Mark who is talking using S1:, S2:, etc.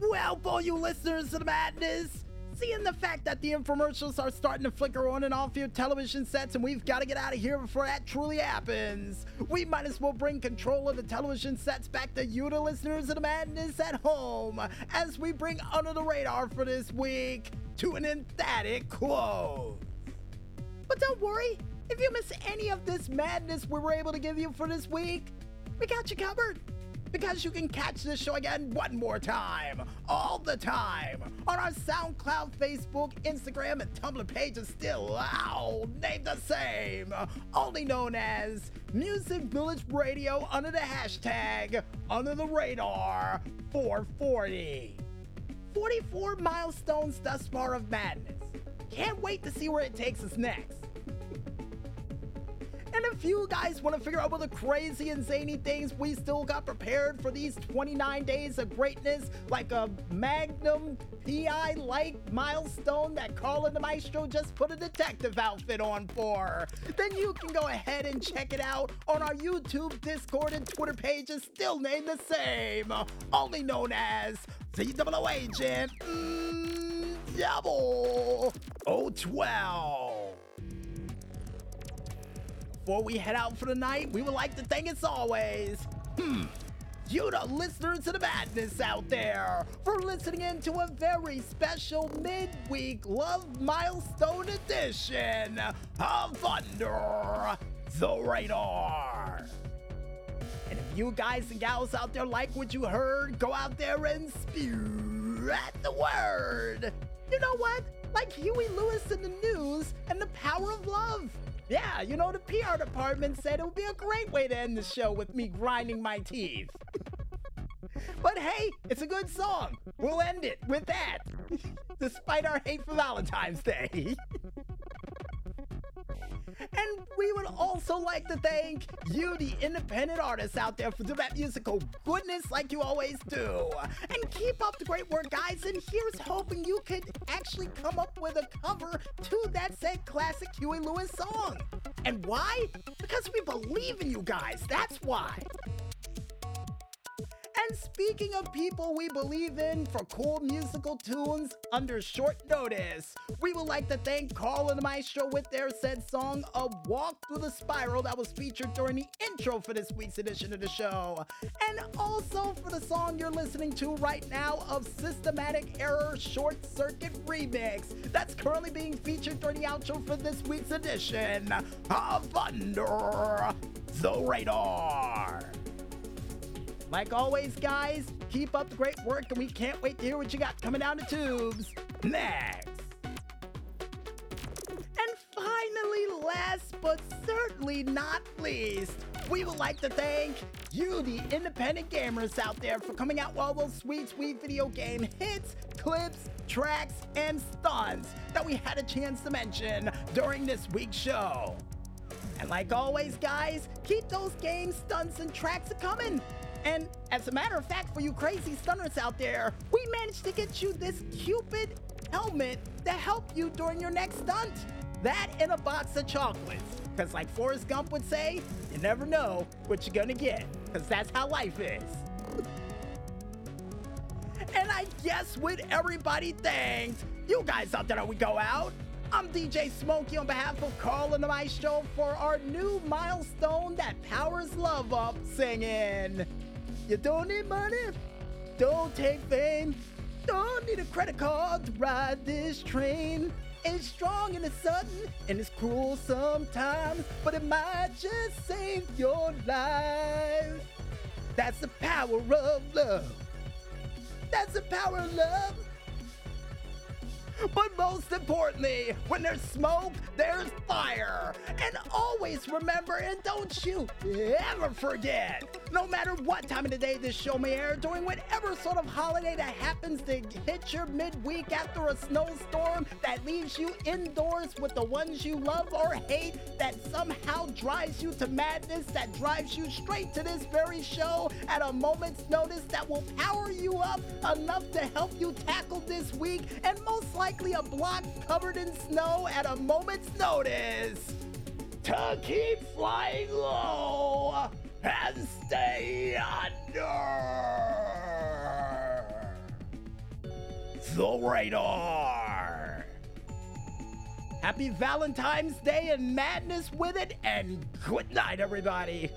S1: Well, all you listeners of the madness, seeing the fact that the infomercials are starting to flicker on and off your television sets and we've got to get out of here before that truly happens, we might as well bring control of the television sets back to you, the listeners of the madness at home, as we bring Under the Radar for this week to an emphatic close. But don't worry, if you miss any of this madness we were able to give you for this week, we got you covered because you can catch this show again one more time, all the time, on our SoundCloud, Facebook, Instagram, and Tumblr pages still out, named the same, only known as Music Village Radio under the hashtag Under the Radar 440. 44 milestones thus far of madness. Can't wait to see where it takes us next. If you guys want to figure out what the crazy and zany things we still got prepared for these 29 days of greatness, like a Magnum PI like milestone that Carl the Maestro just put a detective outfit on for, then you can go ahead and check it out on our YouTube, Discord, and Twitter pages, still named the same, only known as COO Agent mm, Double 012 before we head out for the night, we would like to thank as always, hmm, you the listeners to the madness out there for listening in to a very special midweek love milestone edition of Under the Radar. And if you guys and gals out there like what you heard, go out there and spread the word. You know what? Like Huey Lewis and the News and the power of love. Yeah, you know, the PR department said it would be a great way to end the show with me grinding my teeth. but hey, it's a good song. We'll end it with that, despite our hate for Valentine's Day. And we would also like to thank you, the independent artists out there, for doing that musical goodness like you always do. And keep up the great work, guys. And here's hoping you could actually come up with a cover to that said classic Huey Lewis song. And why? Because we believe in you guys. That's why. And speaking of people we believe in for cool musical tunes under short notice, we would like to thank Carl and Maestro with their said song of Walk Through the Spiral that was featured during the intro for this week's edition of the show. And also for the song you're listening to right now of Systematic Error Short Circuit Remix that's currently being featured during the outro for this week's edition of Under the Radar. Like always, guys, keep up the great work, and we can't wait to hear what you got coming down the tubes next. And finally, last but certainly not least, we would like to thank you, the independent gamers out there, for coming out with all those sweet, sweet video game hits, clips, tracks, and stunts that we had a chance to mention during this week's show. And like always, guys, keep those game stunts and tracks a coming. And as a matter of fact, for you crazy stunners out there, we managed to get you this Cupid helmet to help you during your next stunt. That in a box of chocolates. Because, like Forrest Gump would say, you never know what you're gonna get. Because that's how life is. and I guess with everybody thanked, you guys out there we go out. I'm DJ Smokey on behalf of Carl and the Maestro for our new milestone that powers love up singing. You don't need money, don't take fame, don't need a credit card to ride this train. It's strong and it's sudden and it's cruel sometimes, but it might just save your life. That's the power of love. That's the power of love. But most importantly, when there's smoke, there's fire. And always remember, and don't you ever forget, no matter what time of the day this show may air, during whatever sort of holiday that happens to hit your midweek after a snowstorm that leaves you indoors with the ones you love or hate, that somehow drives you to madness, that drives you straight to this very show at a moment's notice that will power you up enough to help you tackle this week and most likely likely a block covered in snow at a moment's notice. To keep flying low and stay under. the radar. Happy Valentine's Day and madness with it, and good night, everybody.